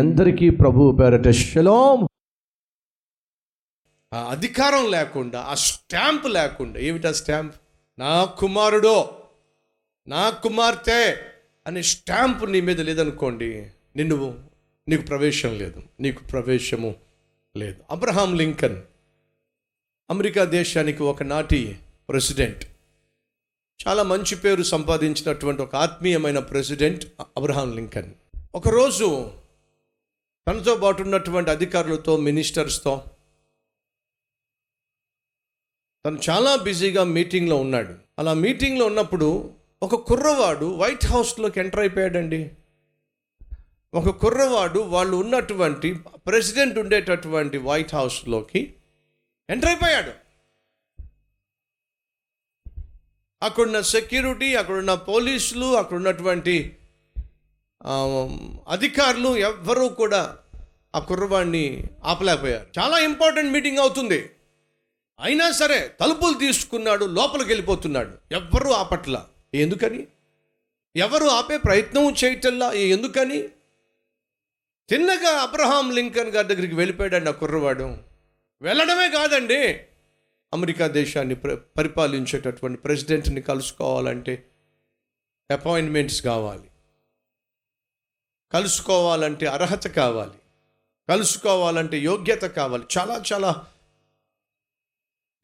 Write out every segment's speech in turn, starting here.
అందరికీ ప్రభు పేరట శలోం ఆ అధికారం లేకుండా ఆ స్టాంప్ లేకుండా ఏమిటా స్టాంప్? నా కుమారుడో నా కుమార్తె అనే స్టాంప్ నీ మీద లేదనుకోండి నిన్ను నీకు ప్రవేశం లేదు నీకు ప్రవేశము లేదు. అబ్రహాం లింకన్ అమెరికా దేశానికి ఒకనాటి ప్రెసిడెంట్. చాలా మంచి పేరు సంపాదించినటువంటి ఒక ఆత్మీయమైన ప్రెసిడెంట్ అబ్రహాం లింకన్. ఒకరోజు తనతో పాటు ఉన్నటువంటి అధికారులతో మినిస్టర్స్తో. తను చాలా బిజీగా మీటింగ్లో ఉన్నాడు. అలా మీటింగ్లో ఉన్నప్పుడు ఒక కుర్రవాడు వైట్ హౌస్లోకి ఎంటర్ అయిపోయాడండి. ఒక కుర్రవాడు వాళ్ళు ఉన్నటువంటి ప్రెసిడెంట్ ఉండేటటువంటి వైట్ హౌస్లోకి ఎంటర్ అయిపోయాడు. అక్కడున్న సెక్యూరిటీ అక్కడున్న పోలీసులు అక్కడ ఉన్నటువంటి అధికారులు ఎవ్వరూ కూడా ఆ కుర్రవాడిని ఆపలేకపోయారు. చాలా ఇంపార్టెంట్ మీటింగ్ అవుతుంది. అయినా సరే తలుపులు తీసుకున్నాడు లోపలికి వెళ్ళిపోతున్నాడు. ఎవ్వరూ ఆపట్ల. ఎందుకని? ఎవరు ఆపే ప్రయత్నం చేయటల్లా? ఎందుకని? తిన్నగా అబ్రహాం లింకన్ గారి దగ్గరికి వెళ్ళిపోయాడండి ఆ కుర్రవాడు. వెళ్ళడమే కాదండి. అమెరికా దేశాన్ని ప్ర పరిపాలించేటటువంటి ప్రెసిడెంట్ని కలుసుకోవాలంటే అపాయింట్మెంట్స్ కావాలి. కలుసుకోవాలంటే అర్హత కావాలి. కలుసుకోవాలంటే యోగ్యత కావాలి. చాలా చాలా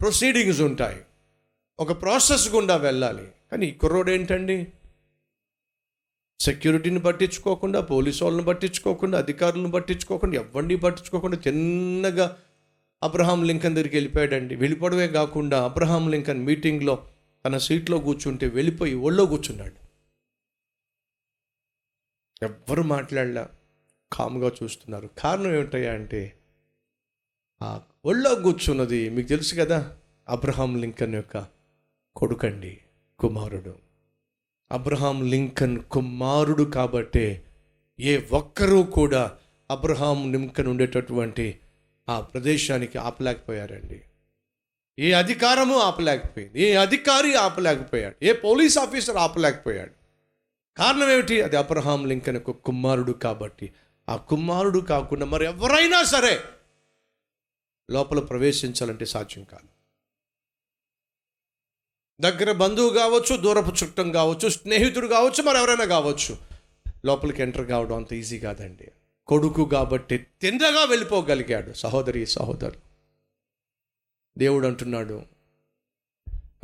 ప్రొసీడింగ్స్ ఉంటాయి. ఒక ప్రాసెస్ గుండా వెళ్ళాలి. కానీ కుర్రోడు ఏంటండి? సెక్యూరిటీని పట్టించుకోకుండా పోలీసు వాళ్ళని పట్టించుకోకుండా అధికారులను పట్టించుకోకుండా ఎవరిని పట్టించుకోకుండా చిన్నగా అబ్రహాం లింకన్ దగ్గరికి వెళ్ళిపోయాడండి. వెళ్ళిపోవడమే కాకుండా అబ్రహాం లింకన్ మీటింగ్లో తన సీట్లో కూర్చుంటే వెళ్ళిపోయి ఒళ్ళో కూర్చున్నాడు. ఎవ్వరు మాట్లాడలే. కామ్గా చూస్తున్నారు. కారణం ఏమిటయ్యా అంటే ఆ ఒళ్ళో కూర్చున్నది మీకు తెలుసు కదా అబ్రహాం లింకన్ యొక్క కొడుకండి కుమారుడు. అబ్రహాం లింకన్ కుమారుడు కాబట్టే ఏ ఒక్కరూ కూడా అబ్రహాం లింకన్ ఉండేటటువంటి ఆ ప్రదేశానికి ఆపలేకపోయారండి. ఏ అధికారము ఆపలేకపోయింది. ఏ అధికారి ఆపలేకపోయాడు. ఏ పోలీస్ ఆఫీసర్ ఆపలేకపోయాడు. కారణం ఏమిటి? అది అబ్రహాం లింకన్ యొక్క కుమారుడు కాబట్టి. ఆ కుమారుడు కాకుండా మరి ఎవరైనా సరే లోపల ప్రవేశించాలంటే సాధ్యం కాదు. దగ్గర బంధువు కావచ్చు దూరపు చుట్టం కావచ్చు స్నేహితుడు కావచ్చు మరి ఎవరైనా కావచ్చు. లోపలికి ఎంటర్ కావడం అంత ఈజీ కాదండి. కొడుకు కాబట్టి తిందగా వెళ్ళిపోగలిగాడు. సహోదరి సహోదరు. దేవుడు అంటున్నాడు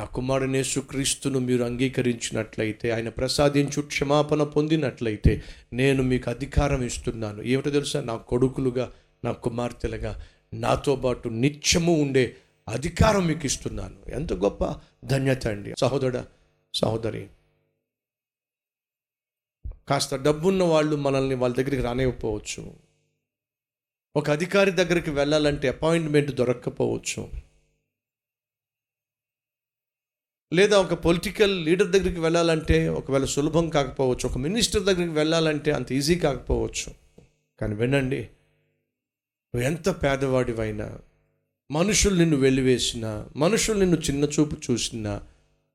నా కుమారునేసు క్రీస్తును మీరు అంగీకరించినట్లయితే ఆయన ప్రసాదించు క్షమాపణ పొందినట్లయితే నేను మీకు అధికారం ఇస్తున్నాను. ఏమిటో తెలుసా? నా కొడుకులుగా నా కుమార్తెలుగా నాతో పాటు నిత్యము ఉండే అధికారం మీకు ఇస్తున్నాను. ఎంత గొప్ప ధన్యత అండి. సహోదర సహోదరి కాస్త డబ్బున్న వాళ్ళు మనల్ని వాళ్ళ దగ్గరికి రానివ్వకపోవచ్చు. ఒక అధికారి దగ్గరికి వెళ్ళాలంటే అపాయింట్మెంట్ దొరక్కపోవచ్చు. లేదా ఒక పొలిటికల్ లీడర్ దగ్గరికి వెళ్ళాలంటే ఒకవేళ సులభం కాకపోవచ్చు ఒక మినిస్టర్ దగ్గరికి వెళ్ళాలంటే అంత ఈజీ కాకపోవచ్చు. కానీ వినండి నువ్వు ఎంత పేదవాడివైనా మనుషులు నిన్ను వెలివేసిన మనుషులు నిన్ను చిన్న చూపు చూసినా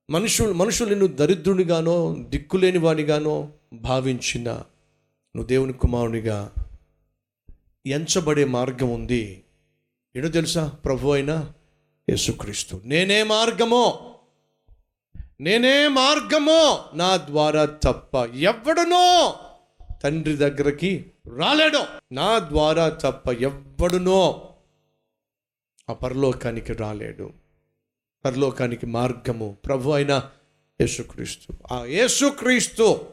మనుషులు మనుషులు నిన్ను దరిద్రునిగానో దిక్కులేని వాడిగానో భావించిన నువ్వు దేవుని కుమారునిగా ఎంచబడే మార్గం ఉంది. ఏడో తెలుసా? ప్రభు అయినా యేసుక్రీస్తు. నేనే మార్గమో. నేనే మార్గమో. నా ద్వారా తప్ప ఎవ్వడునో తండ్రి దగ్గరికి రాలేడో. నా ద్వారా తప్ప ఎవ్వడునో ఆ పరలోకానికి రాలేడు. పరలోకానికి మార్గము ప్రభు అయిన యేసుక్రీస్తు. ఆ యేసుక్రీస్తు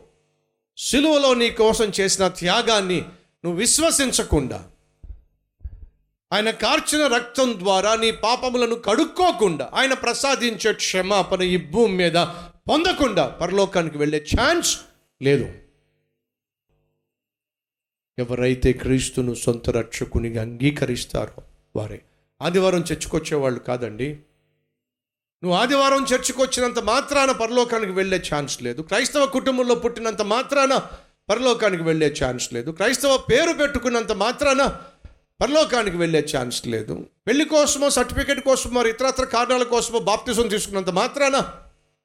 సిలువలో నీ కోసం చేసిన త్యాగాన్ని నువ్వు విశ్వసించకుండా ఆయన కార్చిన రక్తం ద్వారా నీ పాపములను కడుక్కోకుండా ఆయన ప్రసాదించే క్షమాపణ ఈ భూమి మీద పొందకుండా పరలోకానికి వెళ్ళే ఛాన్స్ లేదు. ఎవరైతే క్రీస్తును సొంత రక్షకునిగా అంగీకరిస్తారో వారే. ఆదివారం చర్చకొచ్చేవాళ్ళు కాదండి. నువ్వు ఆదివారం చర్చకొచ్చినంత మాత్రాన పరలోకానికి వెళ్ళే ఛాన్స్ లేదు. క్రైస్తవ కుటుంబంలో పుట్టినంత మాత్రాన పరలోకానికి వెళ్ళే ఛాన్స్ లేదు. క్రైస్తవ పేరు పెట్టుకున్నంత మాత్రాన పరలోకానికి వెళ్ళే ఛాన్స్ లేదు. పెళ్ళి కోసమో సర్టిఫికేట్ కోసమో మరి ఇతరత్ర కారణాల కోసమో బాప్తిజం తీసుకున్నంత మాత్రాన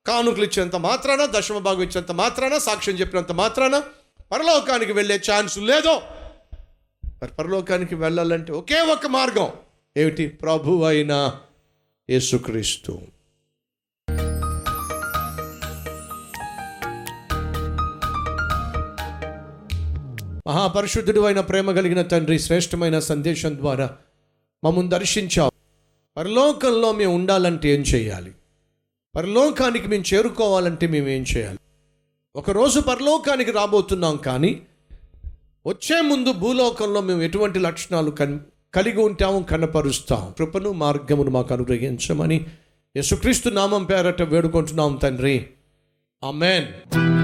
కానుకలు ఇచ్చినంత మాత్రాన దశమ భాగం ఇచ్చినంత మాత్రాన సాక్ష్యం చెప్పినంత మాత్రాన పరలోకానికి వెళ్ళే ఛాన్స్ లేదు. మరి పరలోకానికి వెళ్ళాలంటే ఒకే ఒక మార్గం. ఏమిటి? ప్రభు అయిన యేసుక్రీస్తు. మహాపరిశుద్ధుడు అయిన ప్రేమ కలిగిన తండ్రి శ్రేష్టమైన సందేశం ద్వారా మమ్మల్ని దర్శించావు. పరలోకంలో మేము ఉండాలంటే ఏం చేయాలి? పరలోకానికి మేము చేరుకోవాలంటే మేము ఏం చేయాలి? ఒకరోజు పరలోకానికి రాబోతున్నాం కానీ వచ్చే ముందు భూలోకంలో మేము ఎటువంటి లక్షణాలు కన్ కలిగి ఉంటాము కనపరుస్తాం. కృపను మార్గమును మాకు అనుగ్రహించమని యేసుక్రీస్తు నామం పేరట వేడుకుంటున్నాం తండ్రి. ఆమెన్.